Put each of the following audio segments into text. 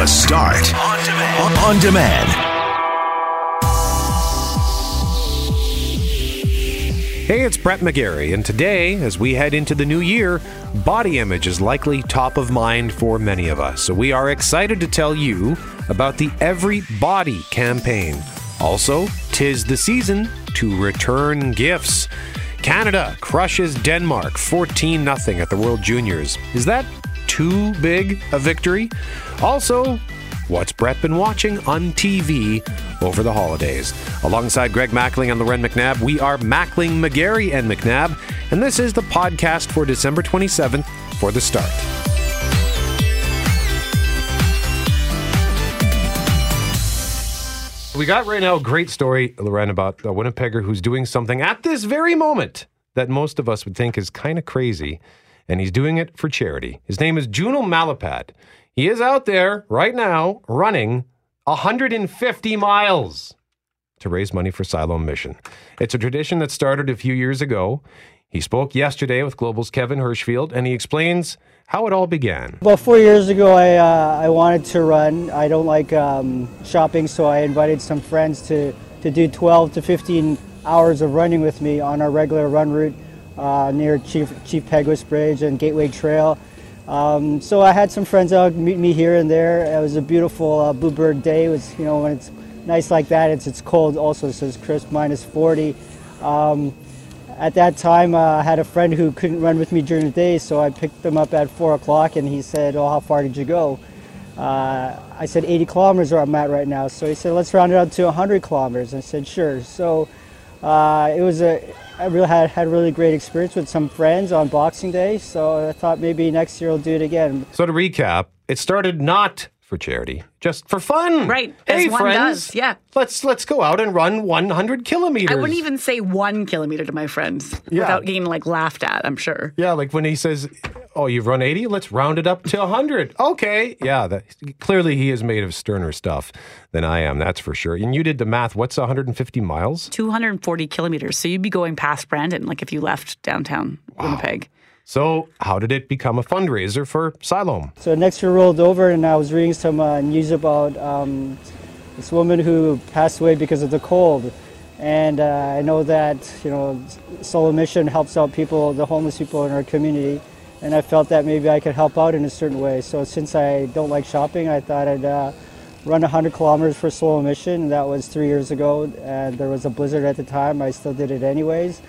The Start on demand. On demand. Hey, it's Brett McGarry, and today, as we head into the new year, body image is likely top of mind for many of us. So we are excited to tell you about the Every Body campaign. Also, tis the season to return gifts. Canada crushes Denmark 14 0 at the World Juniors. Is that too big a victory? Also, What's Brett been watching on TV over the holidays? Alongside Greg Mackling and Loren McNabb, we are Mackling, McGarry, and McNabb, and this is the podcast for December 27th for the start. We got right now a great story, Loren, about a Winnipegger who's doing something at this very moment that most of us would think is kind of crazy, and he's doing it for charity. His name is Juno Malapad. He is out there right now running 150 miles to raise money for Siloam Mission. It's a tradition that started a few years ago. He spoke yesterday with Global's Kevin Hirschfield, and he explains how it all began. About four years ago, I, uh, I wanted to run. I don't like um, shopping, so I invited some friends to, to do 12 to 15 hours of running with me on our regular run route uh, near Chief, Chief Peguis Bridge and Gateway Trail. Um, so I had some friends out meet me here and there. It was a beautiful uh, bluebird day. It was, you know, when it's nice like that, it's, it's cold also, so it's crisp, minus 40. Um, at that time, uh, I had a friend who couldn't run with me during the day, so I picked him up at 4 o'clock and he said, Oh, how far did you go? Uh, I said 80 kilometers where I'm at right now. So he said, Let's round it up to 100 kilometers. I said, Sure. So uh, it was a I really had had a really great experience with some friends on Boxing Day, so I thought maybe next year I'll do it again. So to recap, it started not for charity, just for fun. Right. Hey, as one friends. does, yeah. Let's let's go out and run 100 kilometers. I wouldn't even say one kilometer to my friends Yeah. without getting like laughed at. I'm sure. Yeah, like when he says, "Oh, you've run 80, let's round it up to 100." Okay. Yeah, that clearly he is made of sterner stuff than I am, that's for sure. And you did the math. What's 150 miles? 240 kilometers. So you'd be going past Brandon, like if you left downtown Winnipeg. So, how did it become a fundraiser for Siloam? So next year rolled over, and I was reading some uh, news about um, this woman who passed away because of the cold. And uh, I know that you know Siloam Mission helps out people, the homeless people in our community, and I felt that maybe I could help out in a certain way. So since I don't like shopping, I thought I'd uh, run 100 kilometers for Siloam Mission. That was three years ago, and there was a blizzard at the time. I still did it anyways.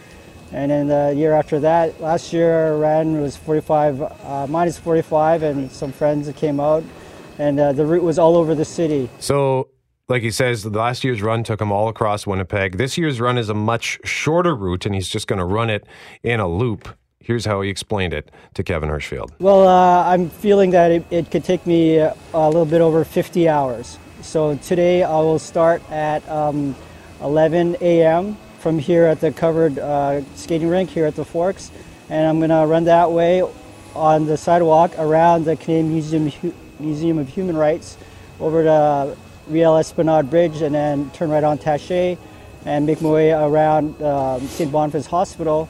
And then the year after that, last year I ran was 45, uh, minus 45, and some friends that came out, and uh, the route was all over the city. So, like he says, the last year's run took him all across Winnipeg. This year's run is a much shorter route, and he's just going to run it in a loop. Here's how he explained it to Kevin Hirschfield. Well, uh, I'm feeling that it, it could take me a, a little bit over 50 hours. So today I will start at um, 11 a.m. from here at the covered uh, skating rink here at the Forks, and I'm going to run that way on the sidewalk around the Canadian Museum, Museum of Human Rights over to Riel Esplanade Bridge and then turn right on Taché and make my way around um, St. Boniface Hospital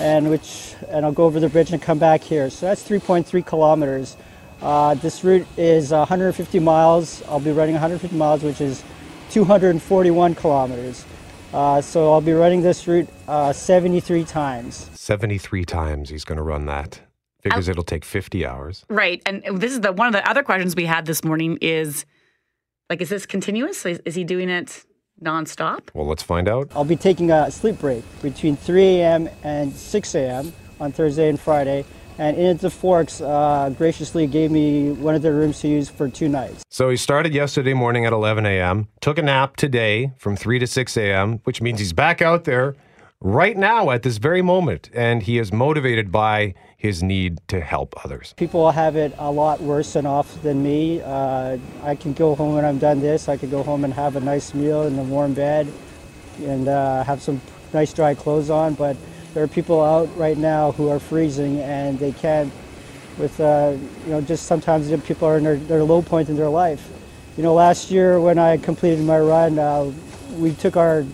and which and I'll go over the bridge and come back here. So that's 3.3 kilometers. Uh, this route is 150 miles. I'll be running 150 miles, which is 241 kilometers. Uh, so I'll be running this route uh, 73 times. 73 times he's going to run that. Figures it'll take 50 hours. Right. And this is the one of the other questions we had this morning is like, is this continuous? Is, is he doing it nonstop? Well, let's find out. I'll be taking a sleep break between 3 a.m. and 6 a.m. on Thursday and Friday. And Inn at the Forks uh, graciously gave me one of their rooms to use for two nights. So he started yesterday morning at 11 a.m., took a nap today from 3 to 6 a.m., which means he's back out there right now at this very moment. And he is motivated by his need to help others. People have it a lot worse and off than me. Uh, I can go home when I'm done this. I can go home and have a nice meal in a warm bed and uh, have some nice dry clothes on. But there are people out right now who are freezing and they can't. With uh, you know, just sometimes people are in their, their low point in their life. You know, last year when I completed my run, uh, we took our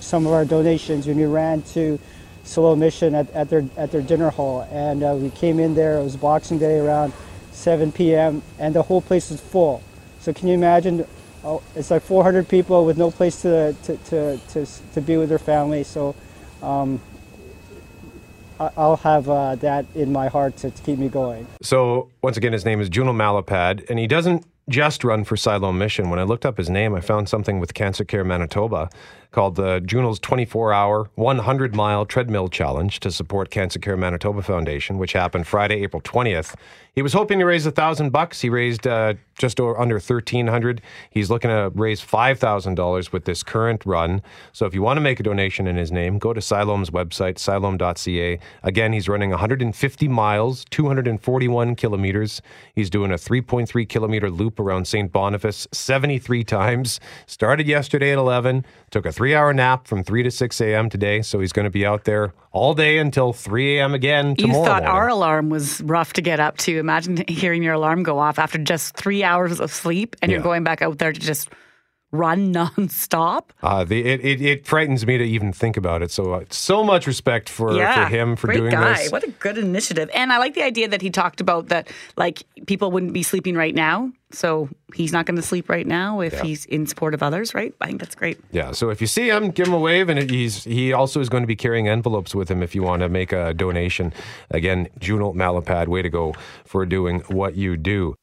some of our donations and we ran to Siloam Mission at, at their at their dinner hall, and uh, we came in there. It was Boxing Day around 7 p.m. and the whole place was full. So can you imagine? Oh, it's like 400 people with no place to to, to, to, to be with their family. So um, I'll have uh, that in my heart to, to keep me going. So once again, his name is Juno Malapad, and he doesn't just run for Siloam Mission. When I looked up his name, I found something with Cancer Care Manitoba called the Juno's 24-hour, 100-mile treadmill challenge to support Cancer Care Manitoba Foundation, which happened Friday, April 20th. He was hoping to raise a thousand bucks. He raised uh, just over, under 1,300. He's looking to raise $5,000 with this current run. So if you want to make a donation in his name, go to Siloam's website, siloam.ca. Again, he's running 150 miles, 241 kilometers. He's doing a 3.3 kilometer loop around St. Boniface 73 times. Started yesterday at 11, took a hour nap from 3 to 6 a.m. today. So he's going to be out there all day until 3 a.m. again tomorrow. You thought morning. our alarm was rough to get up to. Imagine hearing your alarm go off after just three hours of sleep and Yeah. you're going back out there to just run nonstop. Uh, the, it, it, it frightens me to even think about it. So, uh, so much respect for, yeah, for him for doing guy. this. What a good initiative. And I like the idea that he talked about that like people wouldn't be sleeping right now. So he's not going to sleep right now if he's in support of others, right? I think that's great. Yeah. So if you see him, give him a wave, and he's he also is going to be carrying envelopes with him if you want to make a donation. Again, Juno Malapad, way to go for doing what you do.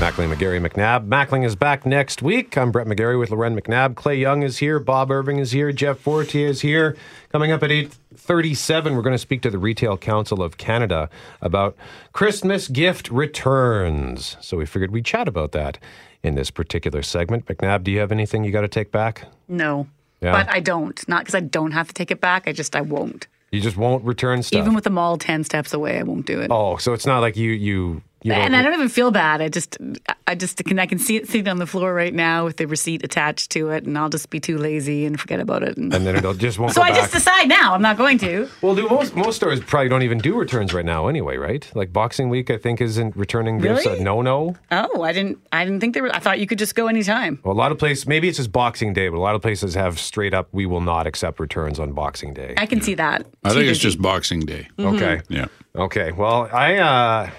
Mackling, McGarry, McNabb. Mackling is back next week. I'm Brett McGarry with Loren McNabb. Clay Young is here. Bob Irving is here. Jeff Fortier is here. Coming up at 8.37, we're going to speak to the Retail Council of Canada about Christmas gift returns. So we figured we'd chat about that in this particular segment. McNabb, do you have anything you got to take back? No. Yeah. But I don't. Not because I don't have to take it back. I just, I won't. You just won't return stuff? Even with the mall 10 steps away, I won't do it. oh, so it's not like you... you, you and I don't even feel bad. I just, I just can, I can see it sitting on the floor right now with the receipt attached to it, and I'll just be too lazy and forget about it. And, and then it'll just won't so go I back. just decide now I'm not going to. Well, do most most stores probably don't even do returns right now anyway, right? Like Boxing Week, I think isn't returning gifts Really? a no no. Oh, I didn't, I didn't think there were. I thought you could just go anytime. Well, a lot of places, maybe it's just Boxing Day, but a lot of places have straight up, we will not accept returns on Boxing Day. I can see that. I Too think it's just Boxing Day. Okay, Yeah. okay. Well, I uh,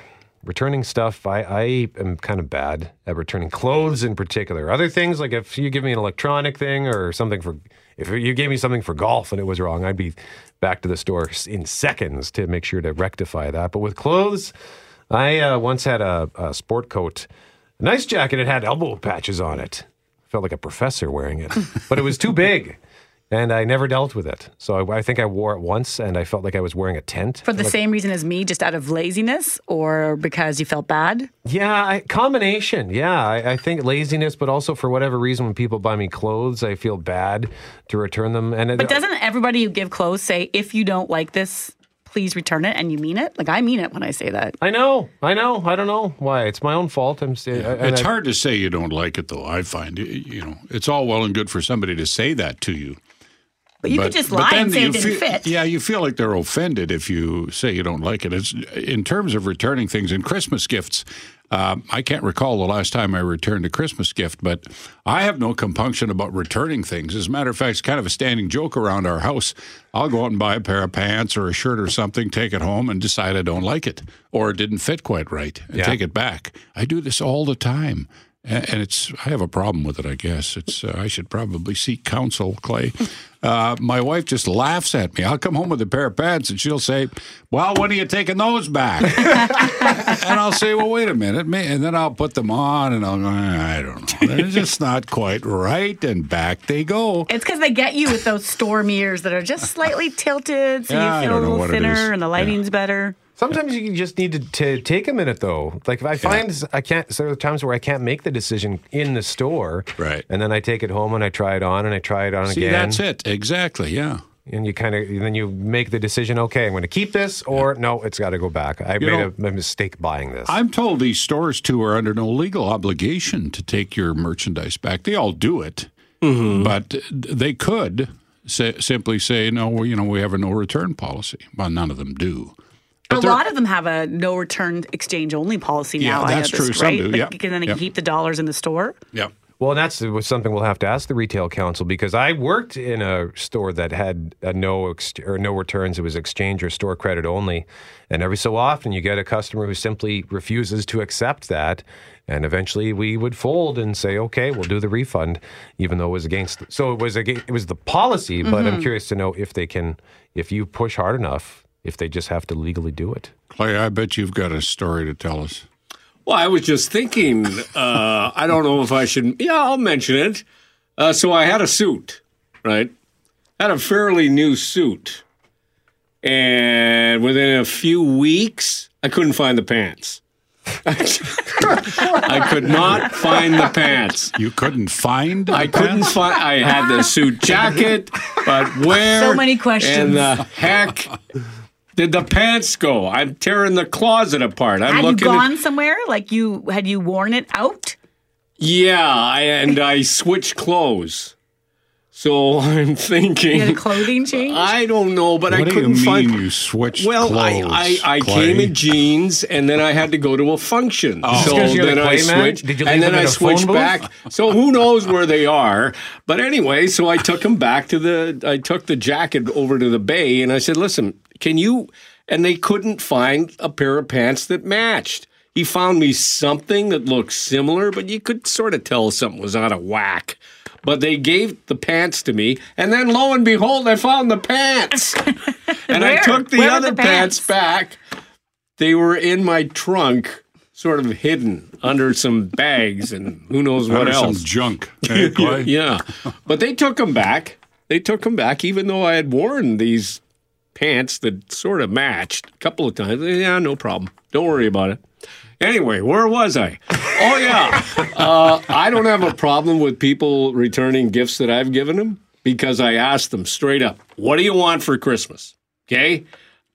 returning stuff. I I am kind of bad at returning clothes in particular. Other things like if you give me an electronic thing or something for, if you gave me something for golf and it was wrong, I'd be back to the store in seconds to make sure to rectify that. But with clothes, I uh, once had a, a sport coat, a nice jacket. It had elbow patches on it. Felt like a professor wearing it, but it was too big. And I never dealt with it. So I, I think I wore it once and I felt like I was wearing a tent. For the same reason as me, just out of laziness or because you felt bad? Yeah, I, combination. Yeah, I, I think laziness, but also for whatever reason, when people buy me clothes, I feel bad to return them. And But doesn't everybody you give clothes say, if you don't like this, please return it? And you mean it? Like, I mean it when I say that. I know, I know, I don't know why. It's my own fault. I'm. st- and It's I- hard to say you don't like it, though. I find You- you know it's all well and good for somebody to say that to you, But you could just lie and say it didn't feel, fit. Yeah, you feel like they're offended if you say you don't like it. It's in terms of returning things and Christmas gifts. Um, I can't recall the last time I returned a Christmas gift, but I have no compunction about returning things. As a matter of fact, it's kind of a standing joke around our house. I'll go out and buy a pair of pants or a shirt or something, take it home, and decide I don't like it or it didn't fit quite right, and Yeah. take it back. I do this all the time. And it's I have a problem with it. I guess it's uh, I should probably seek counsel, Clay. Uh, my wife just laughs at me. I'll come home with a pair of pants, and she'll say, "Well, when are you taking those back?" and I'll say, "Well, wait a minute," and then I'll put them on, and I'll go, "I don't know, they're just not quite right," and back they go. It's because they get you with those storm mirrors that are just slightly tilted, so Yeah, you feel a little what it is. thinner and the Yeah. lighting's better. Sometimes you just need to, to take a minute though. Like if I find I can't, there are times where I can't make the decision in the store, Right. And then I take it home and I try it on and I try it on See, again. that's it exactly. Yeah. And you kind of then you make the decision. Okay, I'm going to keep this, or no, it's got to go back. I You made know- a, a mistake buying this. I'm told these stores too are under no legal obligation to take your merchandise back. They all do it, mm-hmm. but they could say, simply say, "No, we, you know, we have a no return policy." Well, none of them do. A lot of them have a no return exchange only policy Yeah, now. I that's noticed, true. Some right? do, Like, yeah. And then they Yeah. can keep the dollars in the store. Yeah. Well, and that's something we'll have to ask the retail council because I worked in a store that had a no ex- or no returns. It was exchange or store credit only, and every so often you get a customer who simply refuses to accept that, and eventually we would fold and say, "Okay, we'll do the refund," even though it was against. So it was against, it was the policy, but I'm mm-hmm. curious to know if they can, if you push hard enough, if they just have to legally do it. Clay, I bet you've got a story to tell us. Well, I was just thinking, uh, I don't know if I should. Yeah, I'll mention it. Uh, so I had a suit, right? Had a fairly new suit. And within a few weeks, I couldn't find the pants. I could not find the pants. You couldn't find the I couldn't find. I had the suit jacket, but where? So many questions. And the heck did the pants go? I'm tearing the closet apart. I'm Had you looking. at- gone somewhere? Like you had you worn it out? Yeah, I, and I switched clothes. So I'm thinking. You had a clothing change? I don't know, but I What do you couldn't mean find. you switched well, clothes? I, I, I came in jeans, and then I had to go to a function. Oh. Just so 'cause you're then the I switched, Did you and then them in I a phone switched back. So who knows where they are? But anyway, so I took them back to the. I took the jacket over to the bay, and I said, "Listen, can you?" And they couldn't find a pair of pants that matched. He found me something that looked similar, but you could sort of tell something was out of whack. But they gave the pants to me, and then lo and behold, I found the pants. and I took the Where other the pants? pants? back. They were in my trunk, sort of hidden under some bags and who knows what Under else. some junk. eh, yeah, but they took them back. They took them back, even though I had worn these pants that sort of matched a couple of times. Yeah, no problem. Don't worry about it. Anyway, where was I? Oh yeah, uh, I don't have a problem with people returning gifts that I've given them because I asked them straight up, "What do you want for Christmas?" Okay,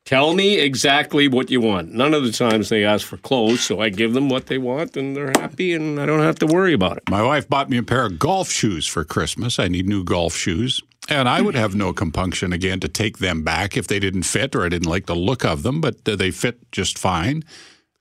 tell me exactly what you want. None of the times they ask for clothes, so I give them what they want, and they're happy, and I don't have to worry about it. My wife bought me a pair of golf shoes for Christmas. I need new golf shoes. And I would have no compunction again to take them back if they didn't fit or I didn't like the look of them, but uh, they fit just fine.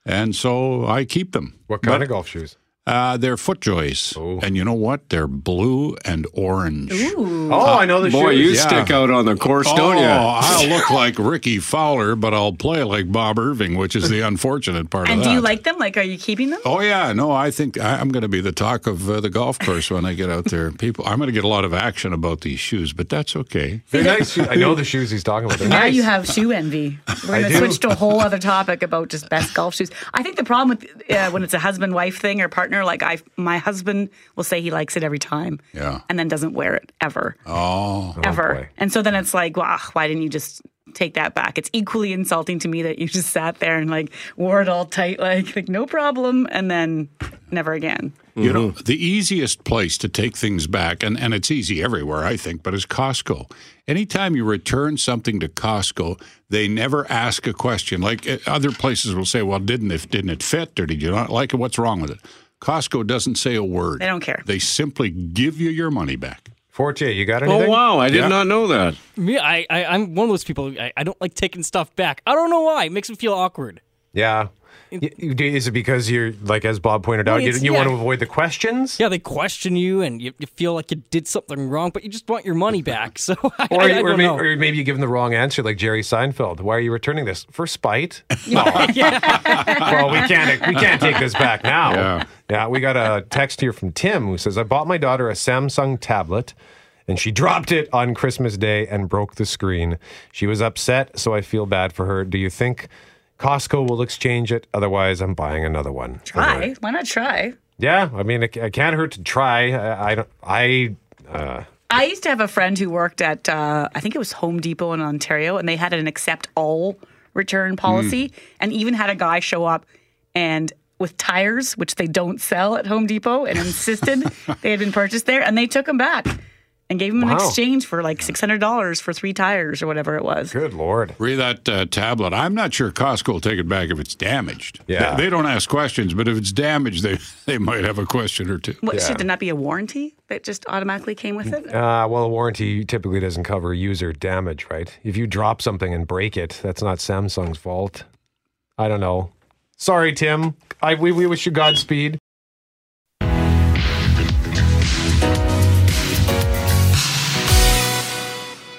And so I keep them. What kind of golf shoes? Uh, they're foot FootJoys. And you know what? They're blue and orange. Oh, I know the Boy, shoes. you yeah. stick out on the course, don't Oh, you? I'll look like Rickie Fowler, but I'll play like Bob Irving, which is the unfortunate part and of do you like them? Like are you keeping them? Oh yeah, no, I think I, I'm going to be the talk of uh, the golf course when I get out there. People, I'm going to get a lot of action about these shoes, but that's okay. They're nice. I know the shoes he's talking about. They're Now nice. you have shoe envy. We're going to switch to a whole other topic about just best golf shoes. I think the problem with uh, when it's a husband wife thing or partner, like I, my husband will say he likes it every time, Yeah. and then doesn't wear it ever, Oh, ever. boy. and so then it's like, well, why didn't you just take that back? It's equally insulting to me that you just sat there and like wore it all tight, like like no problem, and then never again. you know, the easiest place to take things back, and, and it's easy everywhere, I think, but is Costco. Anytime you return something to Costco, they never ask a question. Like uh, other places will say, "Well, didn't it didn't it fit, or did you not like it? What's wrong with it?" Costco doesn't say a word. They don't care. They simply give you your money back. Fortier, you got oh, anything? Oh wow, I did Yeah. not know that. Me, I, I, I'm one of those people. I, I don't like taking stuff back. I don't know why. It makes me feel awkward. Yeah. Y- you- Is it because you're like, as Bob pointed out, you, it's- you want to avoid the questions? Yeah, they question you, and you, you feel like you did something wrong, but you just want your money back. So I, Or, I, I or, don't may, know. or maybe you give them the wrong answer, like Jerry Seinfeld. Why are you returning this for spite? No. well, we can't. We can't take this back now. Yeah. Yeah, We got a text here from Tim who says, "I bought my daughter a Samsung tablet." And she dropped it on Christmas Day and broke the screen. She was upset, so I feel bad for her. Do you think Costco will exchange it? Otherwise, I'm buying another one. Try. Why not try? Yeah, I mean, it, it can't hurt to try. I, I don't. I. Uh, I used to have a friend who worked at, uh, I think it was Home Depot in Ontario, and they had an accept all return policy, and even had a guy show up and with tires, which they don't sell at Home Depot, and insisted they had been purchased there, and they took them back and gave him an exchange for like six hundred dollars for three tires or whatever it was. good lord. Read that uh, tablet. I'm not sure Costco will take it back if it's damaged. Yeah. They, they don't ask questions, but if it's damaged, they, they might have a question or two. What Yeah. should there not be a warranty that just automatically came with it? Uh, well, a warranty typically doesn't cover user damage, right? If you drop something and break it, that's not Samsung's fault. I don't know. Sorry, Tim. I, we, we wish you Godspeed.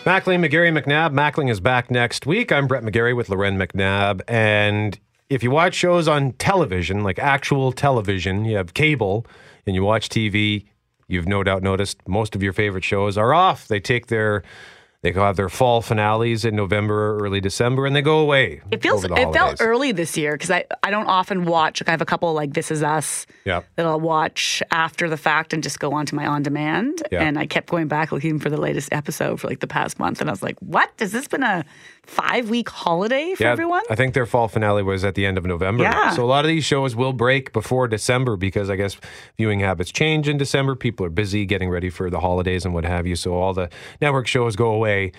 Mackling, McGarry, McNabb. Mackling is back next week. I'm Brett McGarry with Loren McNabb. And if you watch shows on television, like actual television, you have cable and you watch TV, you've no doubt noticed most of your favorite shows are off. They take their they go have their fall finales in November or early December and they go away. It feels it felt early this year because I, I don't often watch. Like I have a couple like This Is Us Yeah. that I'll watch after the fact and just go onto my on demand. Yeah. And I kept going back looking for the latest episode for like the past month, and I was like, "What? Has this been a five week holiday for Yeah, everyone?" I think their fall finale was at the end of November. Yeah. So a lot of these shows will break before December because I guess viewing habits change in December. People are busy getting ready for the holidays and what have you. So all the network shows go away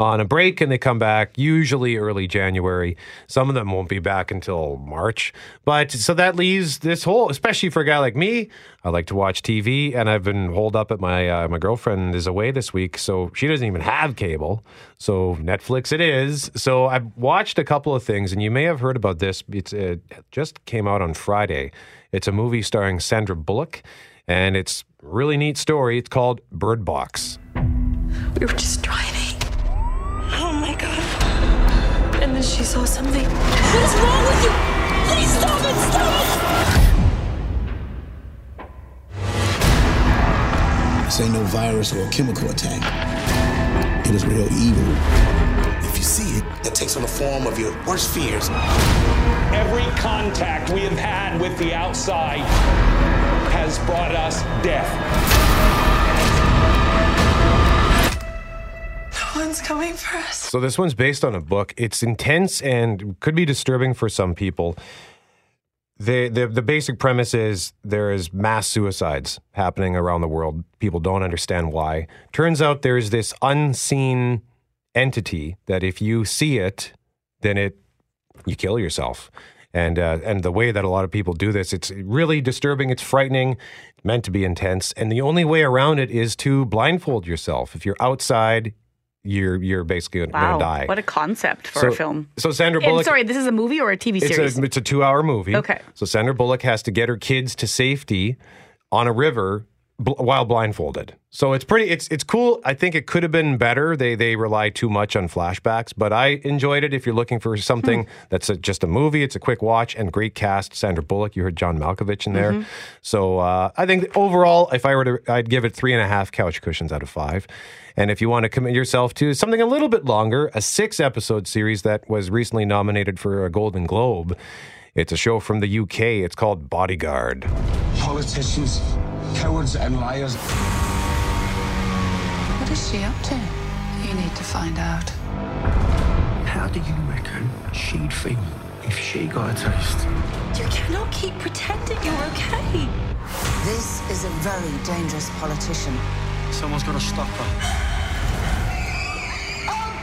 on a break and they come back usually early January. Some of them won't be back until March. But so that leaves this whole, especially for a guy like me, I like to watch TV and I've been holed up at my uh, my girlfriend is away this week, so she doesn't even have cable. So Netflix it is. So I've watched a couple of things and you may have heard about this. It's it just came out on Friday. It's a movie starring Sandra Bullock and it's really neat story. It's called Bird Box. We were just driving. God. And then she saw something. What is wrong with you? Please stop it! Stop it! This ain't no virus or a chemical attack. It is real evil. If you see it, it takes on the form of your worst fears. Every contact we have had with the outside has brought us death. One's coming for us. So this one's based on a book. It's intense and could be disturbing for some people. The, the the basic premise is there is mass suicides happening around the world. People don't understand why. Turns out there's this unseen entity that if you see it, then it you kill yourself. And uh, and the way that a lot of people do this, it's really disturbing. It's frightening. Meant to be intense. And the only way around it is to blindfold yourself. If you're outside, you're you're basically going to die. what a concept for so, a film. So Sandra And sorry, this is a movie or a TV it's series? a it's a two hour movie. Okay. So Sandra Bullock has to get her kids to safety on a river bl- while blindfolded. So it's pretty. It's it's cool. I think it could have been better. They they rely too much on flashbacks, but I enjoyed it. If you're looking for something Hmm. that's a, just a movie, it's a quick watch and great cast. Sandra Bullock. You heard John Malkovich in there. Mm-hmm. So uh, I think overall, if I were to, I'd give it three and a half couch cushions out of five. And if you want to commit yourself to something a little bit longer, a six episode series that was recently nominated for a Golden Globe. It's a show from the UK. It's called Bodyguard. Politicians, cowards, and liars. What is she up to? You need to find out. How do you reckon she'd feel if she got a taste? You cannot keep pretending you're okay. This is a very dangerous politician. Someone's got to stop her.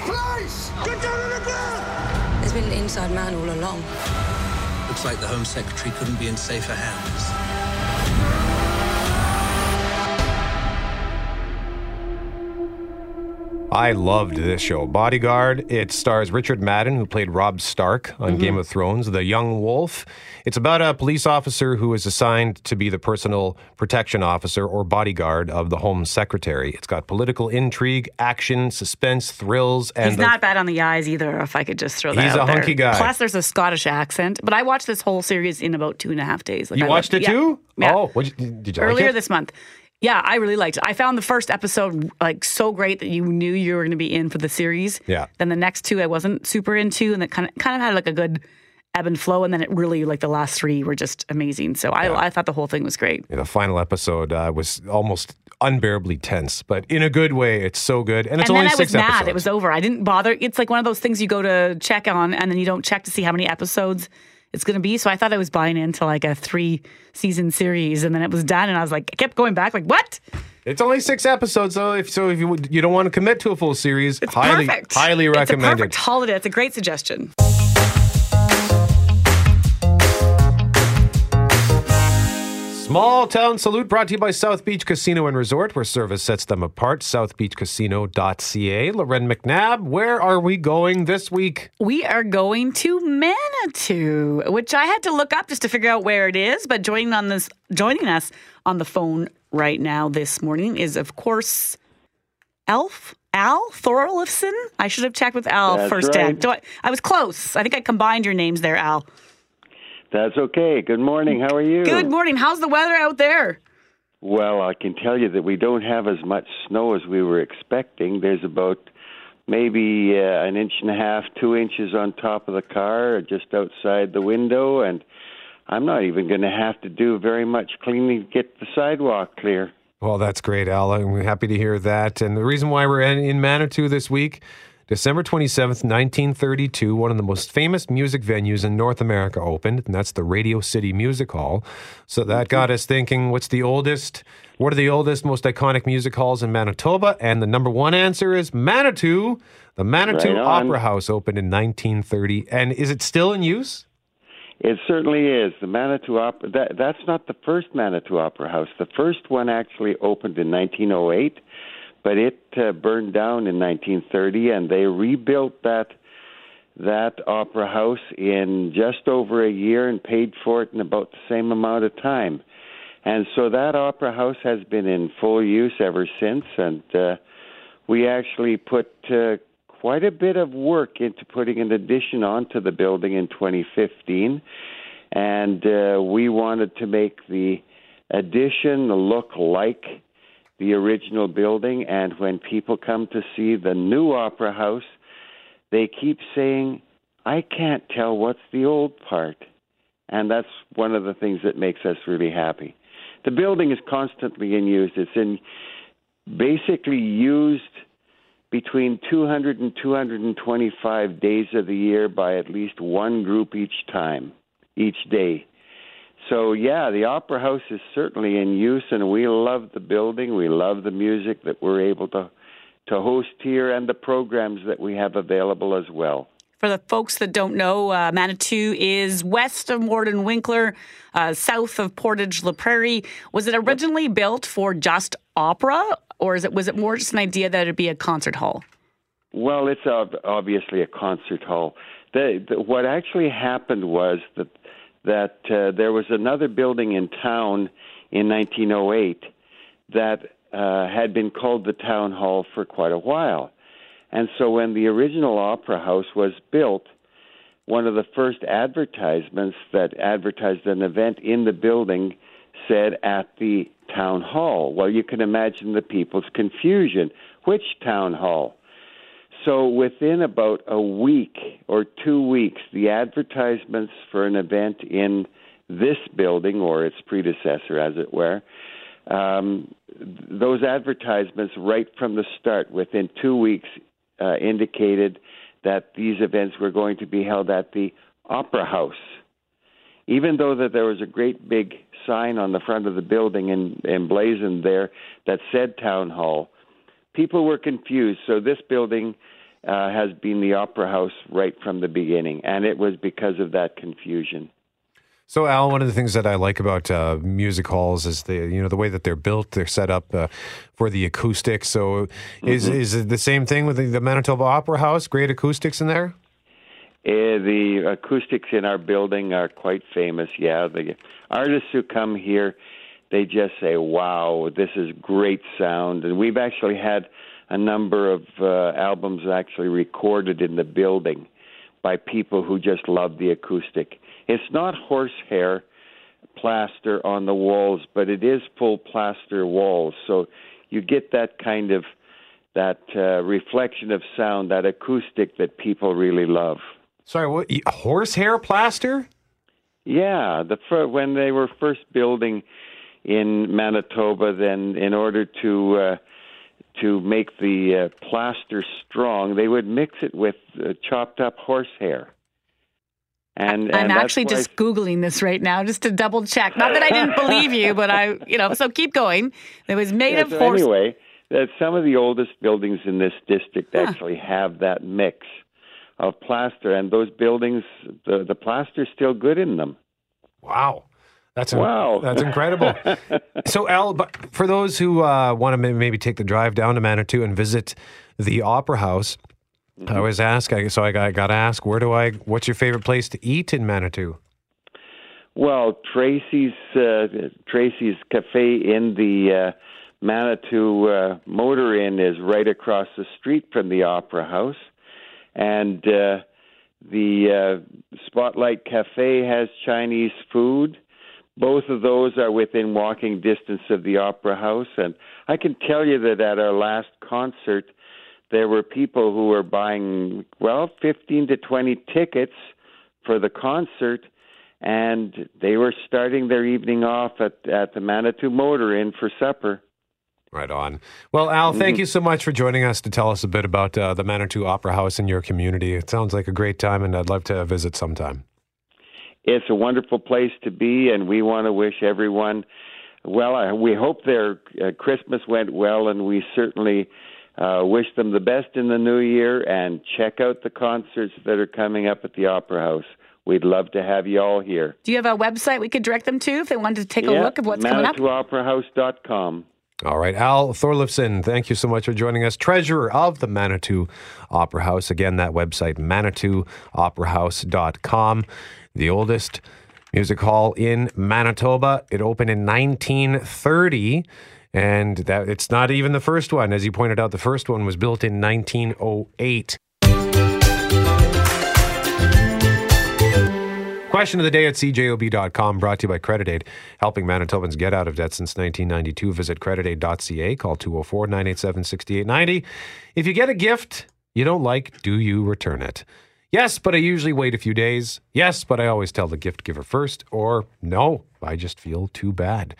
Police! Get down on the ground! There's been an inside man all along. Looks like the Home Secretary couldn't be in safer hands. I loved this show, Bodyguard. It stars Richard Madden, who played Robb Stark on mm-hmm. Game of Thrones, the young wolf. It's about a police officer who is assigned to be the personal protection officer or bodyguard of the Home Secretary. It's got political intrigue, action, suspense, thrills, and He's the- not bad on the eyes either, if I could just throw that He's out a there. hunky guy. Plus, there's a Scottish accent. But I watched this whole series in about two and a half days. Like you I watched loved- it yeah. too? Yeah. Oh, what did you like Earlier it? this month. Yeah, I really liked it. I found the first episode like so great that you knew you were going to be in for the series. Yeah. Then the next two I wasn't super into, and it kind of kind of had like a good ebb and flow. And then it really like the last three were just amazing. So I I thought the whole thing was great. the final episode uh, was almost unbearably tense, but in a good way. It's so good, and it's and only then I six was mad. episodes. It was over. I didn't bother. It's like one of those things you go to check on, and then you don't check to see how many episodes it's going to be. So I thought I was buying into like a three season series, and then it was done, and I was like, I kept going back, like, what? It's only six episodes, though. If so, if you you don't want to commit to a full series, It's highly perfect. highly It's a recommend perfect it. holiday. It's a great suggestion. Small Town Salute brought to you by South Beach Casino and Resort, where service sets them apart. SouthBeachCasino.ca. Loren McNabb, where are we going this week? We are going to Manitou, which I had to look up just to figure out where it is. But joining on this, joining us on the phone right now this morning is, of course, Elf Al Thorolfson. I should have checked with Al That's first. right. Do I, I was close. I think I combined your names there, Al. That's okay. Good morning. How are you? Good morning. How's the weather out there? Well, I can tell you that we don't have as much snow as we were expecting. There's about maybe uh, an inch and a half, two inches on top of the car, just outside the window, and I'm not even going to have to do very much cleaning to get the sidewalk clear. Well, that's great, Al. I'm happy to hear that. And the reason why we're in, in Manitou this week, December 27th, 1932, one of the most famous music venues in North America opened, and that's the Radio City Music Hall. So that mm-hmm. got us thinking, what's the oldest, what are the oldest, most iconic music halls in Manitoba? And the number one answer is Manitou. The Manitou Right. Opera House opened in 1930. And is it still in use? It certainly is. The Manitou Opera, that, that's not the first Manitou Opera House. The first one actually opened in 1908, but it uh, burned down in 1930, and they rebuilt that that opera house in just over a year and paid for it in about the same amount of time. And so that opera house has been in full use ever since, and uh, we actually put uh, quite a bit of work into putting an addition onto the building in 2015, and uh, we wanted to make the addition look like the original building. And when people come to see the new opera house, they keep saying, "I can't tell what's the old part," and that's one of the things that makes us really happy. The building is constantly in use. It's in basically used between 200 and 225 days of the year by at least one group each time, each day. So, yeah, the Opera House is certainly in use, and we love the building. We love the music that we're able to, to host here and the programs that we have available as well. For the folks that don't know, uh, Manitou is west of Morden Winkler, uh, south of Portage La Prairie. Was it originally built for just opera, or is it was it more just an idea that it'd be a concert hall? Well, it's ob- obviously a concert hall. The, the, what actually happened was that that uh, there was another building in town in 1908 that uh, had been called the town hall for quite a while, and so when the original opera house was built, one of the first advertisements that advertised an event in the building said at the town hall. Well, you can imagine the people's confusion. Which town hall? So within about a week or two weeks, the advertisements for an event in this building or its predecessor, as it were, um, those advertisements right from the start, within two weeks, uh, indicated that these events were going to be held at the Opera House. Even though that there was a great big sign on the front of the building and emblazoned there that said Town Hall, people were confused. So this building uh, has been the Opera House right from the beginning, and it was because of that confusion. So, Al, one of the things that I like about uh, music halls is the you know the way that they're built. They're set up uh, for the acoustics. So, is Mhm. is it the same thing with the, the Manitoba Opera House? Great acoustics in there. Uh, the acoustics in our building are quite famous. Yeah, the artists who come here, they just say, "Wow, this is great sound." And we've actually had a number of uh, albums actually recorded in the building by people who just love the acoustic. It's not horsehair plaster on the walls, but it is full plaster walls, so you get that kind of that uh, reflection of sound, that acoustic that people really love. Sorry, what horsehair plaster? Yeah, the when they were first building in Manitoba, then in order to uh, to make the uh, plaster strong, they would mix it with uh, chopped up horsehair. And, I'm and actually why- just googling this right now just to double check. Not that I didn't believe you, but I, you know, so keep going. It was made Yeah, of so horse. Anyway, that some of the oldest buildings in this district actually have that mix of plaster, and those buildings, the the plaster's still good in them. Wow. That's wow. That's incredible. so, Al, but for those who uh, want to maybe take the drive down to Manitou and visit the Opera House, Mm-hmm. I always ask. I- So I got, got to ask, where do I? What's your favorite place to eat in Manitou? Well, Tracy's uh, Tracy's Cafe in the uh, Manitou uh, Motor Inn is right across the street from the Opera House, and uh, the uh, Spotlight Cafe has Chinese food. Both of those are within walking distance of the Opera House, and I can tell you that at our last concert, there were people who were buying well 15 to 20 tickets for the concert and they were starting their evening off at at the Manitou Motor Inn for supper. Right on. Well, Al, thank you so much for joining us to tell us a bit about uh, the Manitou Opera House in your community. It sounds like a great time, and I'd love to visit sometime. It's a wonderful place to be, and we want to wish everyone well. I, we hope their uh, Christmas went well, and we certainly uh, wish them the best in the new year. And check out the concerts that are coming up at the Opera House. We'd love to have you all here. Do you have a website we could direct them to if they wanted to take a look at what's coming up? ManitouOperaHouse.com. All right, Al Thorlifson, thank you so much for joining us, treasurer of the Manitou Opera House. Again, that website, ManitouOperaHouse.com, the oldest music hall in Manitoba. It opened in 1930. And that it's not even the first one. As you pointed out, the first one was built in 1908. Question of the day at cjob.com, brought to you by Credit Aid, helping Manitobans get out of debt since 1992. Visit creditaid.ca, call 204 987 6890. If you get a gift you don't like, do you return it? Yes, but I usually wait a few days. Yes, but I always tell the gift giver first. Or no, I just feel too bad.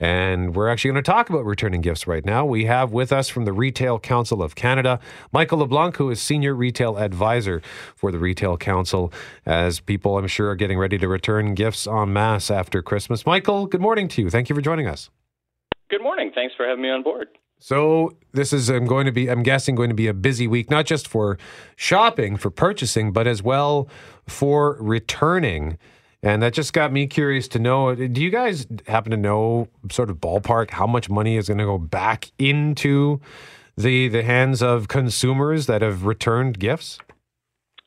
And we're actually going to talk about returning gifts right now. We have with us from the Retail Council of Canada, Michael LeBlanc, who is Senior Retail Advisor for the Retail Council, as people, I'm sure, are getting ready to return gifts en masse after Christmas. Michael, good morning to you. Thank you for joining us. Good morning. Thanks for having me on board. So this is I'm going to be I'm guessing going to be a busy week not just for shopping for purchasing but as well for returning and that just got me curious to know do you guys happen to know sort of ballpark how much money is going to go back into the the hands of consumers that have returned gifts?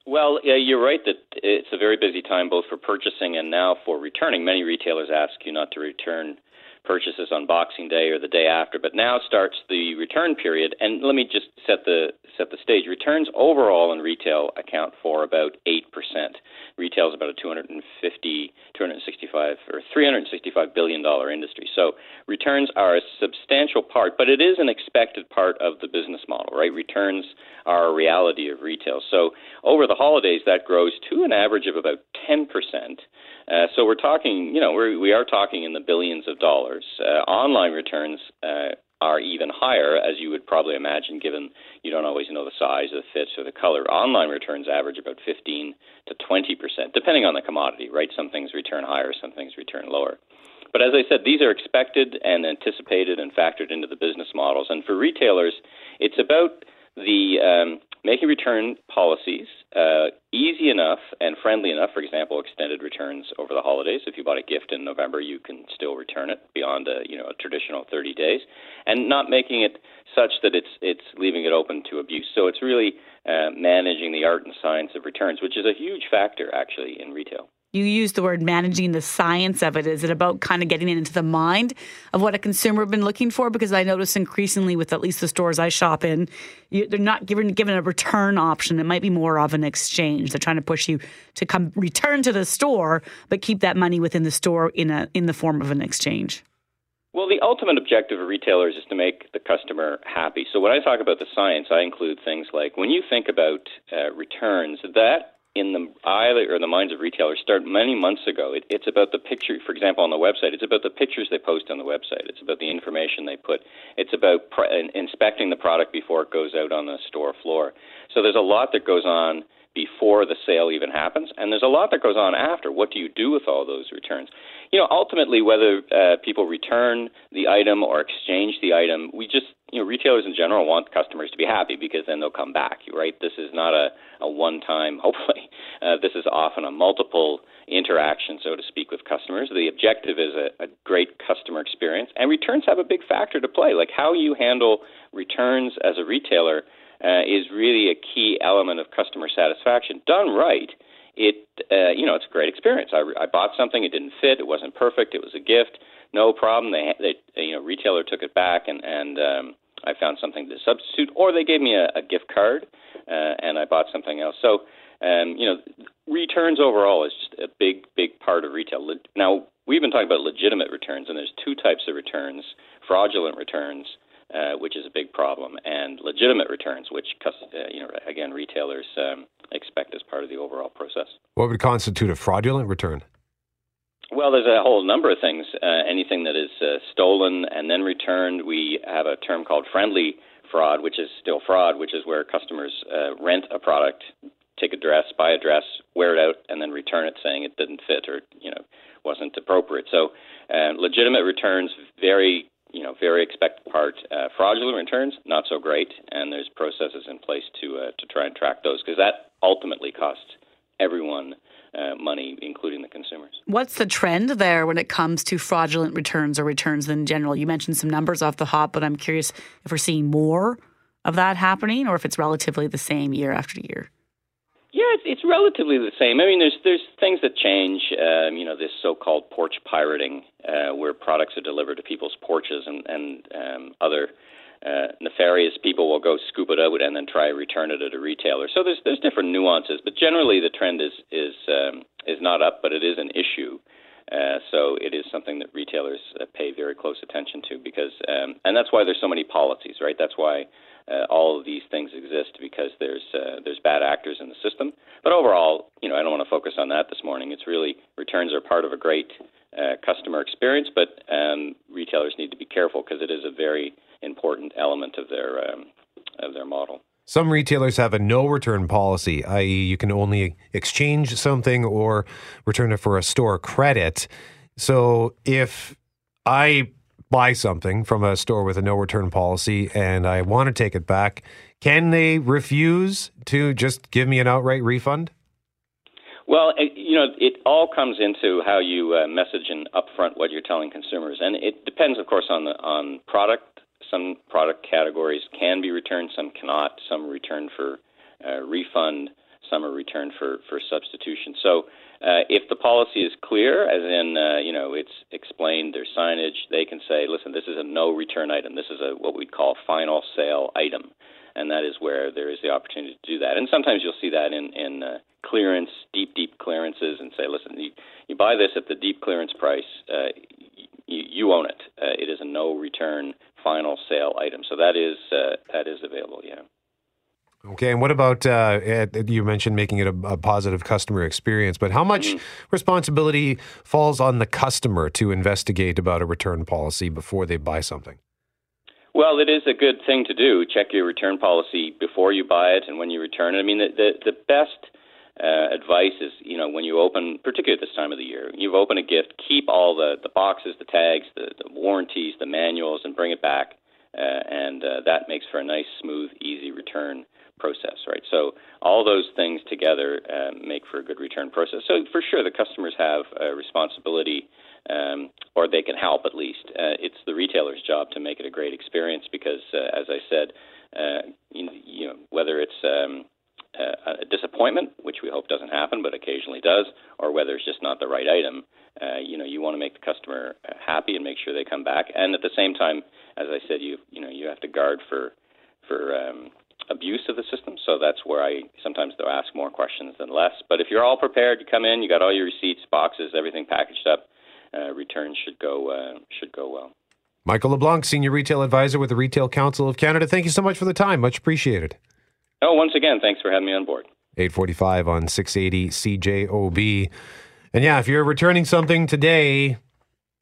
Well, yeah, you're right that it's a very busy time both for purchasing and now for returning. Many retailers ask you not to return purchases on Boxing Day or the day after, but now starts the return period. And let me just set the set the stage. Returns overall in retail account for about eight percent. Retail is about a 250, 265 or 365 billion dollar industry. So returns are a substantial part, but it is an expected part of the business model, right? Returns are a reality of retail. So over the holidays, that grows to an average of about 10 percent. Uh, so we're talking, you know, we're, we are talking in the billions of dollars. Uh, online returns uh, are even higher, as you would probably imagine, given you don't always know the size, the fit, or the color. Online returns average about 15 to 20 percent, depending on the commodity, right? Some things return higher, some things return lower. But as I said, these are expected and anticipated and factored into the business models. And for retailers, it's about the um, making return policies uh, enough and friendly enough. For example, extended returns over the holidays. If you bought a gift in November, you can still return it beyond a you know a traditional 30 days, and not making it such that it's it's leaving it open to abuse. So it's really uh, managing the art and science of returns, which is a huge factor actually in retail you use the word managing the science of it. Is it about kind of getting it into the mind of what a consumer have been looking for? Because I notice increasingly with at least the stores I shop in, you, they're not given given a return option. It might be more of an exchange. They're trying to push you to come return to the store, but keep that money within the store in a in the form of an exchange. Well, the ultimate objective of retailers is to make the customer happy. So when I talk about the science, I include things like when you think about uh, returns, that in the eye or the minds of retailers start many months ago. It, it's about the picture, for example, on the website. It's about the pictures they post on the website. It's about the information they put. It's about pr- inspecting the product before it goes out on the store floor. So there's a lot that goes on before the sale even happens, and there's a lot that goes on after. What do you do with all those returns? You know, ultimately, whether uh, people return the item or exchange the item, we just you know, retailers in general want customers to be happy because then they'll come back, right? This is not a, a one time, hopefully. Uh, this is often a multiple interaction, so to speak, with customers. The objective is a, a great customer experience, and returns have a big factor to play. Like how you handle returns as a retailer uh, is really a key element of customer satisfaction. Done right, it uh, you know, it's a great experience. I, I bought something, it didn't fit, it wasn't perfect, it was a gift, no problem. They, they, you know, retailer took it back, and and um, I found something to substitute, or they gave me a, a gift card, uh, and I bought something else. So, um, you know, returns overall is just a big, big part of retail. Now, we've been talking about legitimate returns, and there's two types of returns: fraudulent returns. Uh, which is a big problem, and legitimate returns, which uh, you know again retailers um, expect as part of the overall process. What would constitute a fraudulent return? Well, there's a whole number of things. Uh, anything that is uh, stolen and then returned, we have a term called friendly fraud, which is still fraud, which is where customers uh, rent a product, take a dress, buy a dress, wear it out, and then return it saying it didn't fit or you know wasn't appropriate. So, uh, legitimate returns, very you know very expected part. Uh, fraudulent returns, not so great, and there's processes in place to uh, to try and track those because that ultimately costs everyone uh, money, including the consumers. What's the trend there when it comes to fraudulent returns or returns in general? You mentioned some numbers off the hop, but I'm curious if we're seeing more of that happening or if it's relatively the same year after year. Yeah, it's, it's relatively the same. I mean, there's there's things that change. Um, you know, this so-called porch pirating, uh, where products are delivered to people's porches, and and um, other uh, nefarious people will go scoop it out and then try to return it at a retailer. So there's there's different nuances, but generally the trend is is um, is not up, but it is an issue. Uh, so it is something that retailers uh, pay very close attention to because, um, and that's why there's so many policies, right? That's why uh, all of these things exist because there's uh, there's bad actors in the system. But overall, you know, I don't want to focus on that this morning. It's really returns are part of a great uh, customer experience, but um, retailers need to be careful because it is a very important element of their um, of their model. Some retailers have a no return policy, i.e., you can only exchange something or return it for a store credit. So if I buy something from a store with a no return policy and I want to take it back, can they refuse to just give me an outright refund? Well, you know, it all comes into how you uh, message and upfront what you're telling consumers, and it depends, of course, on the on product. Some product categories can be returned, some cannot. Some return for uh, refund, some are returned for for substitution. So uh, if the policy is clear, as in uh, you know it's explained, there's signage, they can say, listen, this is a no return item. This is a what we'd call final sale item, and that is where there is the opportunity to do that. And sometimes you'll see that in in uh, clearance, deep deep clearances, and say, listen, you, you buy this at the deep clearance price, uh, you, you own it. Uh, it is a no return final sale item, so that is uh, that is available. Yeah. Okay, and what about uh, you mentioned making it a, a, positive customer experience, but how much mm-hmm. responsibility falls on the customer to investigate about a return policy before they buy something? Well, it is a good thing to do. Check your return policy before you buy it and when you return it. I mean, the the, the best uh, advice is, you know, when you open, particularly at this time of the year, you've opened a gift, keep all the, the boxes, the tags, the, the warranties, the manuals, and bring it back. Uh, and uh, that makes for a nice, smooth, easy return process, right? So all those things together um, make for a good return process. So for sure, the customers have a responsibility, um, or they can help at least. Uh, it's the retailer's job to make it a great experience because, uh, as I said, uh, you, you know whether it's um, a disappointment, which we hope doesn't happen, but occasionally does, or whether it's just not the right item. Uh, you know, you want to make the customer happy and make sure they come back, and at the same time, as I said, you you know you have to guard for for um, abuse of the system. So that's where I sometimes they'll ask more questions than less. But if you're all prepared, you come in, you got all your receipts, boxes, everything packaged up. Uh, returns should go uh, should go well. Michael LeBlanc, Senior Retail Advisor with the Retail Council of Canada. Thank you so much for the time. Much appreciated. Oh, once again, thanks for having me on board. 845 on 680 CJOB. And yeah, if you're returning something today,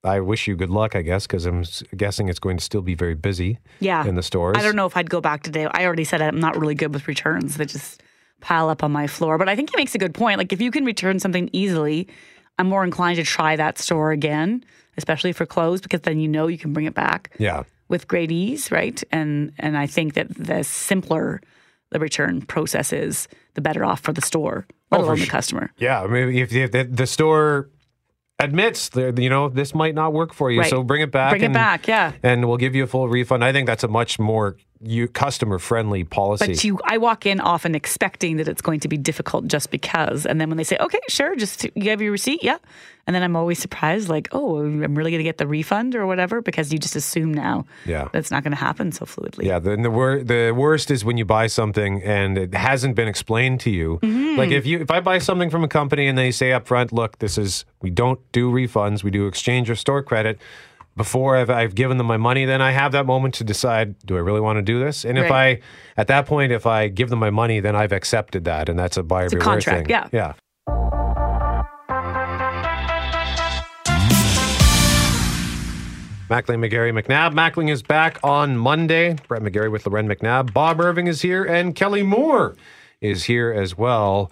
I wish you good luck, I guess, because I'm guessing it's going to still be very busy yeah. in the stores. I don't know if I'd go back today. I already said I'm not really good with returns. They just pile up on my floor. But I think he makes a good point. Like, if you can return something easily, I'm more inclined to try that store again, especially for clothes, because then you know you can bring it back. Yeah. With great ease, right? And and I think that the simpler the return process is, the better off for the store, oh, let oh, alone the customer. Yeah, I mean, if, if the, the store admits that you know this might not work for you, right. so bring it back. Bring and, it back, yeah, and we'll give you a full refund. I think that's a much more you customer friendly policy. But you, I walk in often expecting that it's going to be difficult just because, and then when they say, "Okay, sure, just you have your receipt, yeah," and then I'm always surprised, like, "Oh, I'm really going to get the refund or whatever," because you just assume now Yeah. that's not going to happen so fluidly. Yeah, the the, wor- the worst is when you buy something and it hasn't been explained to you. Mhm. Like if you if I buy something from a company and they say up front, look, this is we don't do refunds, we do exchange or store credit. Before I've, I've given them my money, then I have that moment to decide: Do I really want to do this? And if I, at that point, if I give them my money, then I've accepted that, and that's a buyer It's a beware contract, thing. yeah. yeah. Mackling, McGarry, McNabb. Mackling is back on Monday. Brett McGarry with Loren McNabb. Bob Irving is here, and Kelly Moore is here as well.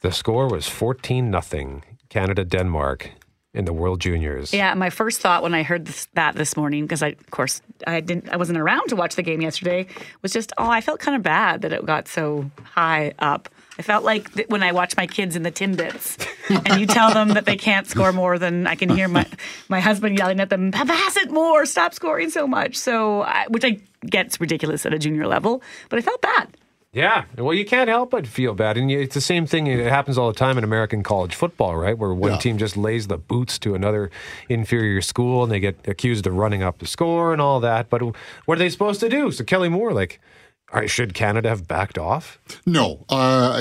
The score was 14 nothing. Canada, Denmark in the World Juniors. Yeah, my first thought when I heard this, that this morning, because I, of course, I didn't, I wasn't around to watch the game yesterday, was just, oh, I felt kind of bad that it got so high up. I felt like th- when I watch my kids in the Timbits, and you tell them that they can't score more than I can hear my my husband yelling at them, "Pass it more! Stop scoring so much!" So, I, which I get's ridiculous at a junior level, but I felt bad. Yeah, well, you can't help but feel bad, and it's the same thing. It happens all the time in American college football, right? Where one Yeah. team just lays the boots to another inferior school, and they get accused of running up the score and all that. But what are they supposed to do? So Kelly Moore, like, right, should Canada have backed off? No, uh,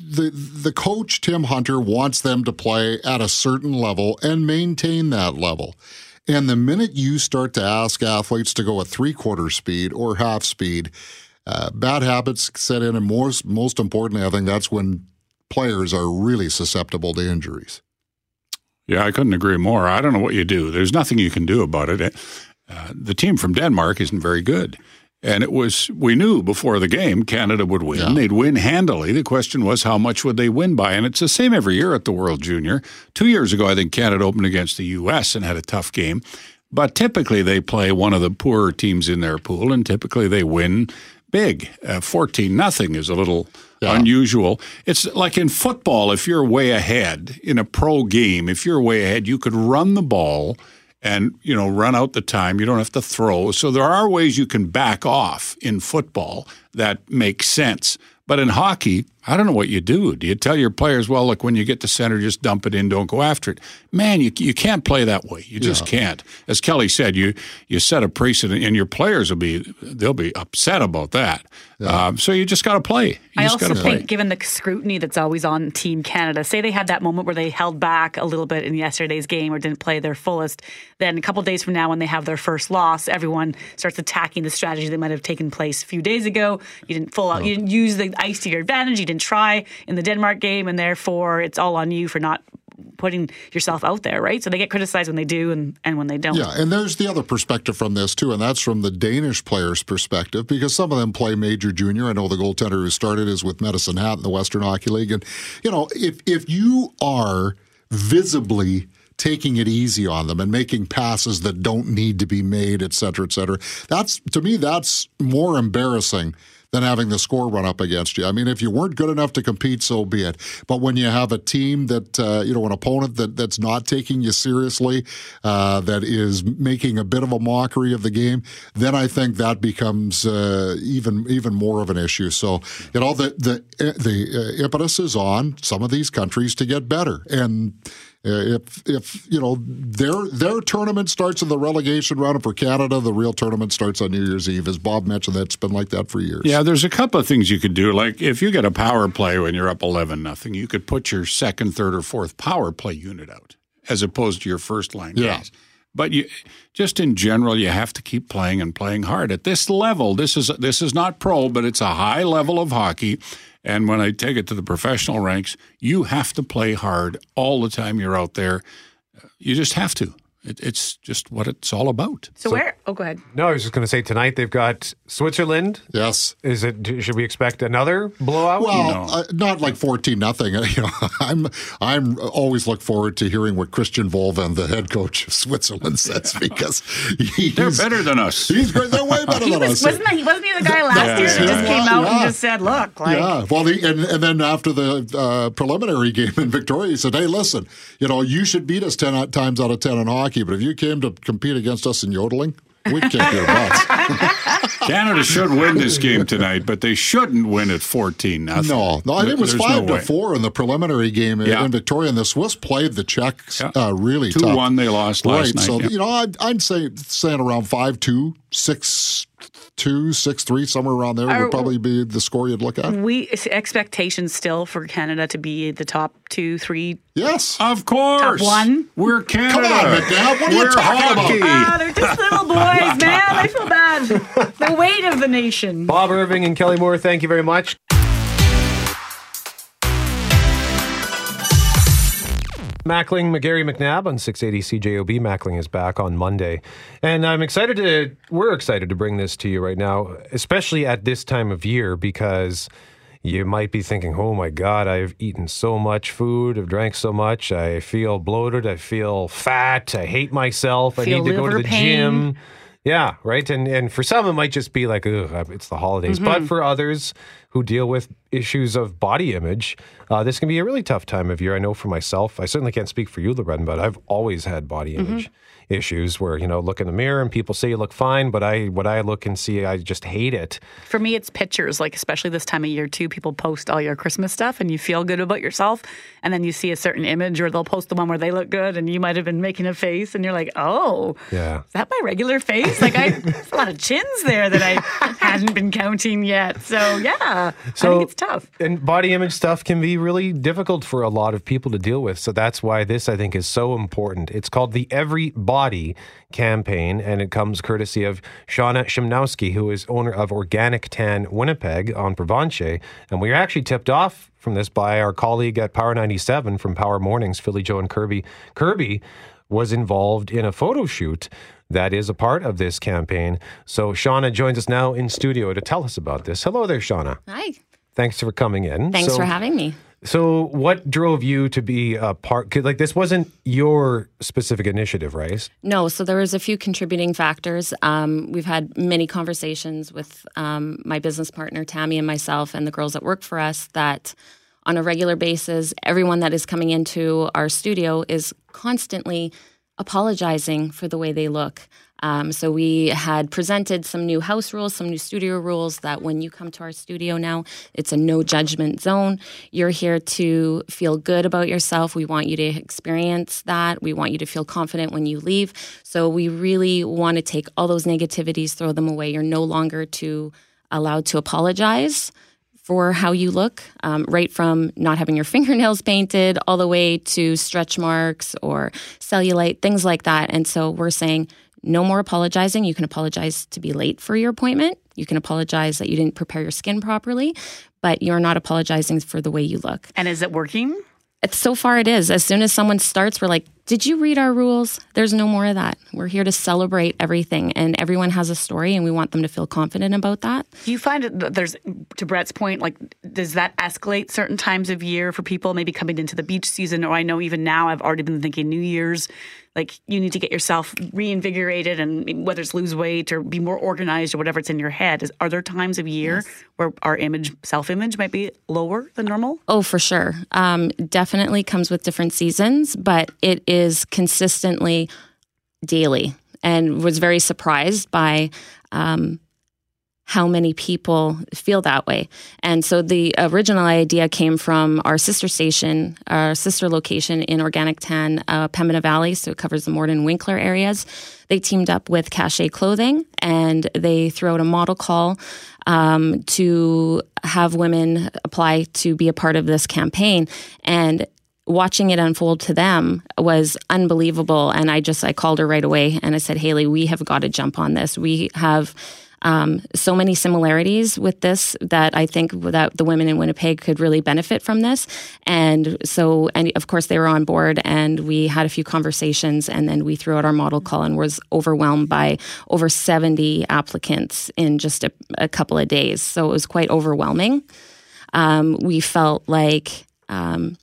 the the coach Tim Hunter wants them to play at a certain level and maintain that level. And the minute you start to ask athletes to go at three quarter speed or half speed, uh, bad habits set in, and most most importantly, I think that's when players are really susceptible to injuries. Yeah, I couldn't agree more. I don't know what you do. There's nothing you can do about it. Uh, the team from Denmark isn't very good. And it was, we knew before the game Canada would win. They'd win handily. The question was, how much would they win by? And it's the same every year at the World Junior. Two years ago, I think Canada opened against the U.S. and had a tough game. But typically, they play one of the poorer teams in their pool, and typically they win big. Uh, 14 nothing is a little unusual. It's like in football, if you're way ahead in a pro game, if you're way ahead, you could run the ball and you know run out the time you don't have to throw so there are ways you can back off in football that make sense but in hockey i don't know what you do. Do you tell your players well look when you get to center just dump it in don't go after it. Man you, you can't play that way. You just Yeah. can't. As kelly said you you set a precedent and your players will be they'll be upset about that. Um, so you just got to play. You I just also got to think, play. given the scrutiny that's always on Team Canada, say they had that moment where they held back a little bit in yesterday's game or didn't play their fullest, then a couple days from now, when they have their first loss, everyone starts attacking the strategy that might have taken place a few days ago. You didn't full out, you didn't use the ice to your advantage, you didn't try in the Denmark game, and therefore it's all on you for not putting yourself out there, right? So they get criticized when they do and, and when they don't. Yeah, and there's the other perspective from this too, and that's from the Danish players' perspective because some of them play major junior. I know the goaltender who started is with Medicine Hat in the Western Hockey League, and you know if if you are visibly taking it easy on them and making passes that don't need to be made, et cetera, et cetera, that's to me that's more embarrassing than having the score run up against you. I mean, if you weren't good enough to compete, so be it. But when you have a team that, uh, you know, an opponent that, that's not taking you seriously, uh, that is making a bit of a mockery of the game, then I think that becomes uh, even even more of an issue. So, you know, the the the uh, impetus is on some of these countries to get better, and Uh, if if you know their their tournament starts in the relegation round, and for Canada, the real tournament starts on New Year's Eve. As Bob mentioned, that's been like that for years. Yeah, there's a couple of things you could do. Like if you get a power play when you're up 11 nothing, you could put your second, third, or fourth power play unit out as opposed to your first line Yeah. guys. But you just in general, you have to keep playing and playing hard at this level. This is this is not pro, but it's a high level of hockey. And when I take it to the professional ranks, you have to play hard all the time you're out there. You just have to. It, it's just what it's all about. So, where? Oh, go ahead. No, I was just going to say tonight they've got Switzerland. Yes. Is it? Should we expect another blowout? Well, uh, not like fourteen nothing. You know, I'm I'm always look forward to hearing what Christian Wohlwend, the head coach of Switzerland, says because he's, They're better than us. He's. They're way better than was, us. wasn't, he, wasn't he the guy last Yeah, year that yeah, just came out yeah. and just said, look, like, yeah, well, the, and, and then after the uh, preliminary game in Victoria, he said, "Hey, listen, you know, you should beat us ten times out of ten in hockey, but if you came to compete against us in yodeling, we'd kick your butts." Canada should win this game tonight, but they shouldn't win at 14 nothing. No, no, I think it was There's five no to way. four in the preliminary game Yeah. in Victoria, and the Swiss played the Czechs uh, really Two tough. one they lost right. last night. so yeah. you know, I'd, I'd say saying around five two, six two, six three, somewhere around there Are- would probably be the score you'd look at. We expectations still for Canada to be the top two, three. Yes, of course. Top one. We're Canada. Come on, McNabb, what are you We're talking about? hockey. Ah, they're just little boys, man. I feel bad. The weight of the nation. Bob Irving and Kelly Moore, thank you very much. Mackling, McGarry McNabb on 680 CJOB. Mackling is back on Monday. And I'm excited to, we're excited to bring this to you right now, especially at this time of year, because you might be thinking, oh my God, I've eaten so much food, I've drank so much, I feel bloated, I feel fat, I hate myself, I need to go to the pain. gym. Yeah, right. And and for some, it might just be like, ugh, it's the holidays. But Mhm. for others who deal with issues of body image, uh, this can be a really tough time of year. I know for myself, I certainly can't speak for you, Loren, but I've always had body Mhm. image issues where you know look in the mirror and people say you look fine, but I what I look and see, I just hate it. For me, it's pictures. Like especially this time of year too, people post all your Christmas stuff, and you feel good about yourself. And then you see a certain image, or they'll post the one where they look good, and you might have been making a face, and you're like, "Oh, Yeah. is that my regular face? Like I, there's a lot of chins there that I hadn't been counting yet." So yeah, I think it's tough. And body image stuff can be really difficult for a lot of people to deal with. So that's why this, I think, is so important. It's called the Every Body campaign, and it comes courtesy of Shauna Shimnowski, who is owner of Organic Tan Winnipeg on Provencher. And we were actually tipped off from this by our colleague at Power 97 from Power Mornings, Philly Joe and Kirby. Kirby was involved in a photo shoot that is a part of this campaign. So Shauna joins us now in studio to tell us about this. Hello there, Shauna. Hi. Thanks for coming in. Thanks So- for having me. So, what drove you to be a part? like, this wasn't your specific initiative, right? No, so there was a few contributing factors. Um, we've had many conversations with um, my business partner Tammy and myself and the girls that work for us that on a regular basis, everyone that is coming into our studio is constantly apologizing for the way they look. Um, so we had presented some new house rules, some new studio rules that when you come to our studio now, it's a no judgment zone. You're here to feel good about yourself. We want you to experience that. We want you to feel confident when you leave. So we really want to take all those negativities, throw them away. You're no longer to allowed to apologize for how you look, um, right from not having your fingernails painted all the way to stretch marks or cellulite, things like that. And so we're saying no more apologizing. You can apologize to be late for your appointment. You can apologize that you didn't prepare your skin properly, but you're not apologizing for the way you look. And is it working? It's so far it is. As soon as someone starts, we're like, "Did you read our rules?" There's no more of that. We're here to celebrate everything, and everyone has a story, and we want them to feel confident about that. Do you find that there's, to Brett's point, like, does that escalate certain times of year for people maybe coming into the beach season? Or I know even now I've already been thinking New Year's, like, you need to get yourself reinvigorated and whether it's lose weight or be more organized or whatever it's in your head. Is, are there times of year where our image, self image, might be lower than normal? Oh, for sure. Um, definitely comes with different seasons, but it is consistently daily and was very surprised by um, how many people feel that way. And so the original idea came from our sister station, our sister location in Organic Tan, uh, Pembina Valley. So it covers the Morden Winkler areas. They teamed up with Cachet Clothing and they threw out a model call um, to have women apply to be a part of this campaign. And watching it unfold to them was unbelievable and i just i called her right away and i said haley we have got to jump on this we have um, so many similarities with this that I think that the women in Winnipeg could really benefit from this. And so, and of course, they were on board, and we had a few conversations, and then we threw out our model call and was overwhelmed by over 70 applicants in just a, a couple of days. So it was quite overwhelming. Um, we felt like um,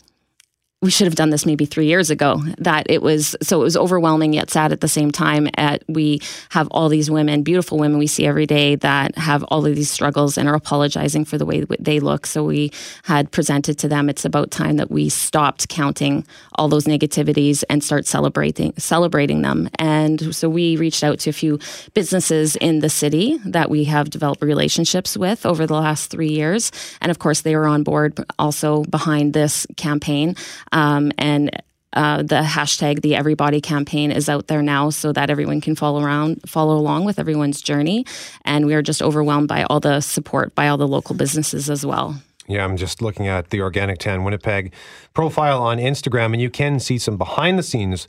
we should have done this maybe three years ago. That it was so it was overwhelming yet sad at the same time. At we have all these women, beautiful women we see every day that have all of these struggles and are apologizing for the way they look. So we had presented to them it's about time that we stopped counting all those negativities and start celebrating celebrating them. And so we reached out to a few businesses in the city that we have developed relationships with over the last three years, and of course they were on board also behind this campaign. Um, and uh, the hashtag the everybody campaign is out there now so that everyone can follow around follow along with everyone's journey. And we are just overwhelmed by all the support by all the local businesses as well. Yeah, I'm just looking at the Organic Tan Winnipeg profile on Instagram, and you can see some behind the scenes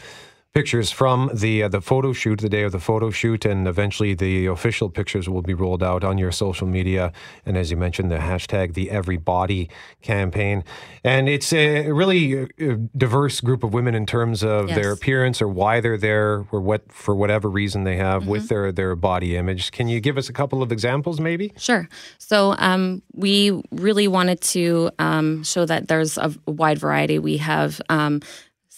pictures from the uh, the photo shoot, the day of the photo shoot, and eventually the official pictures will be rolled out on your social media. And as you mentioned, the hashtag the Everybody campaign, and it's a really uh, diverse group of women in terms of their appearance or why they're there or what for whatever reason they have Mm-hmm. with their their body image. Can you give us a couple of examples, maybe? Sure. So um, we really wanted to um, show that there's a wide variety. We have um,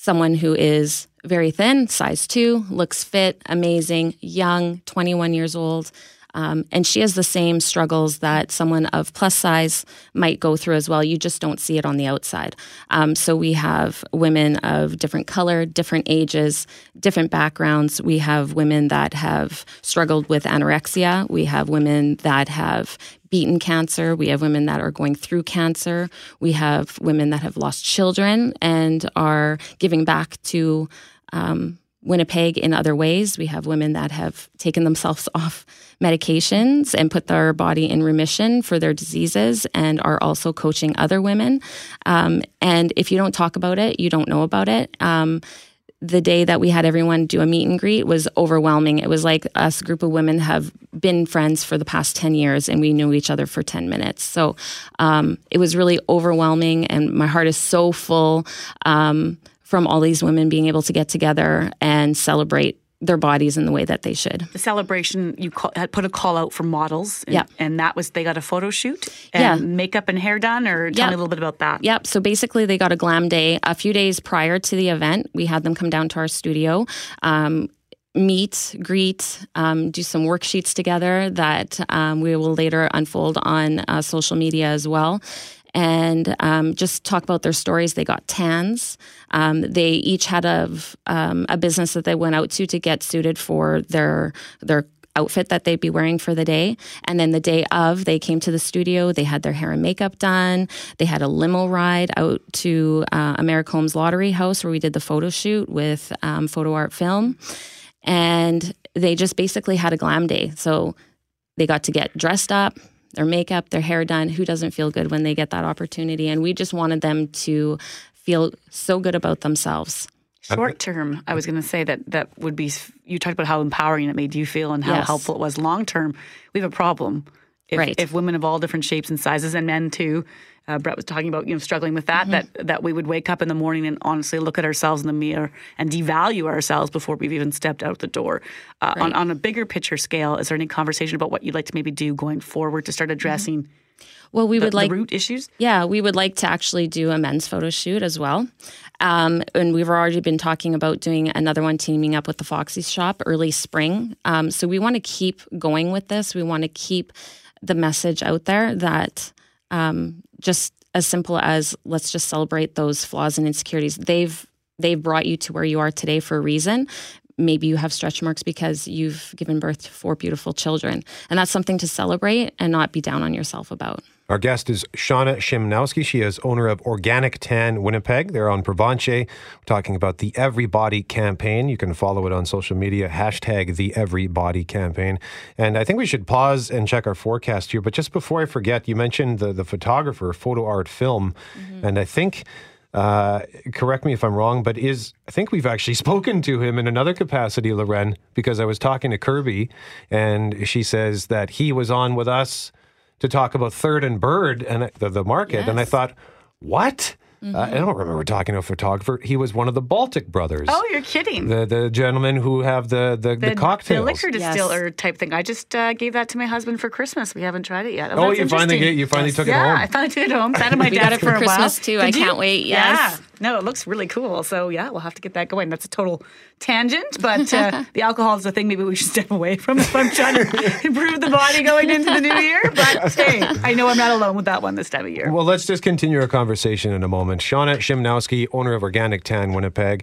someone who is very thin, size two, looks fit, amazing, young, 21 years old. Um, and she has the same struggles that someone of plus size might go through as well. You just don't see it on the outside. Um, so we have women of different color, different ages, different backgrounds. We have women that have struggled with anorexia. We have women that have beaten cancer. We have women that are going through cancer. We have women that have lost children and are giving back to um, Winnipeg in other ways. We have women that have taken themselves off medications and put their body in remission for their diseases and are also coaching other women. Um, and if you don't talk about it, you don't know about it. Um, the day that we had everyone do a meet and greet was overwhelming. It was like us group of women have been friends for the past 10 years and we knew each other for 10 minutes. So um, it was really overwhelming and my heart is so full um, from all these women being able to get together and celebrate their bodies in the way that they should. The celebration, you call, had put a call out for models. And, Yeah. And that was, they got a photo shoot and Yeah. makeup and hair done, or tell Yeah. me a little bit about that. Yep. So basically, they got a glam day a few days prior to the event. We had them come down to our studio. Um, Meet, greet, um, do some worksheets together that um, we will later unfold on uh, social media as well. And um, just talk about their stories. They got tans. Um, they each had a, um, a business that they went out to to get suited for their their outfit that they'd be wearing for the day. And then the day of, they came to the studio. They had their hair and makeup done. They had a limo ride out to uh, Americomb's Lottery House where we did the photo shoot with um, photo art film. And they just basically had a glam day. So they got to get dressed up, their makeup, their hair done. Who doesn't feel good when they get that opportunity? And we just wanted them to feel so good about themselves. Short term, I was going to say that that would be. You talked about how empowering it made you feel and how Yes. helpful it was. Long term, we have a problem. If, Right. if women of all different shapes and sizes and men too, uh, Brett was talking about you know struggling with that. That that we would wake up in the morning and honestly look at ourselves in the mirror and devalue ourselves before we've even stepped out the door. Uh, on on a bigger picture scale, is there any conversation about what you'd like to maybe do going forward to start addressing? Well, we the, would like the root issues. Yeah, we would like to actually do a men's photo shoot as well. Um, and we've already been talking about doing another one teaming up with the Foxy Shop early spring. Um, so we want to keep going with this. We want to keep the message out there that um, just as simple as let's just celebrate those flaws and insecurities. They've they've brought you to where you are today for a reason. Maybe you have stretch marks because you've given birth to four beautiful children. And that's something to celebrate and not be down on yourself about. Our guest is Shauna Shimnowski. She is owner of Organic Tan Winnipeg. They're on Provencher. We're talking about the Everybody campaign. You can follow it on social media, hashtag the Everybody campaign. And I think we should pause and check our forecast here. But just before I forget, you mentioned the, the photographer, photo art film. And I think, uh, correct me if I'm wrong, but is I think we've actually spoken to him in another capacity, Loren, because I was talking to Kirby and she says that he was on with us to talk about Third and Bird and the, the market. And I thought, what? Uh, I don't remember talking to a photographer. He was one of the Baltic brothers. Oh, you're kidding. The the gentlemen who have the the, the, cocktails. The liquor distiller type thing. I just uh, gave that to my husband for Christmas. We haven't tried it yet. Oh, that's you finally interesting. get- you finally took it home. yeah. I finally took it home. Sat in my We desk got for a while. Christmas, too. I you? can't wait. Yes. Yeah. No, it looks really cool. So yeah, we'll have to get that going. That's a total tangent, but uh, the alcohol is the thing. Maybe we should step away from if I'm trying to improve the body going into the new year. But hey, I know I'm not alone with that one this time of year. Well, let's just continue our conversation in a moment. Shauna Shimnowski, owner of Organic Tan Winnipeg.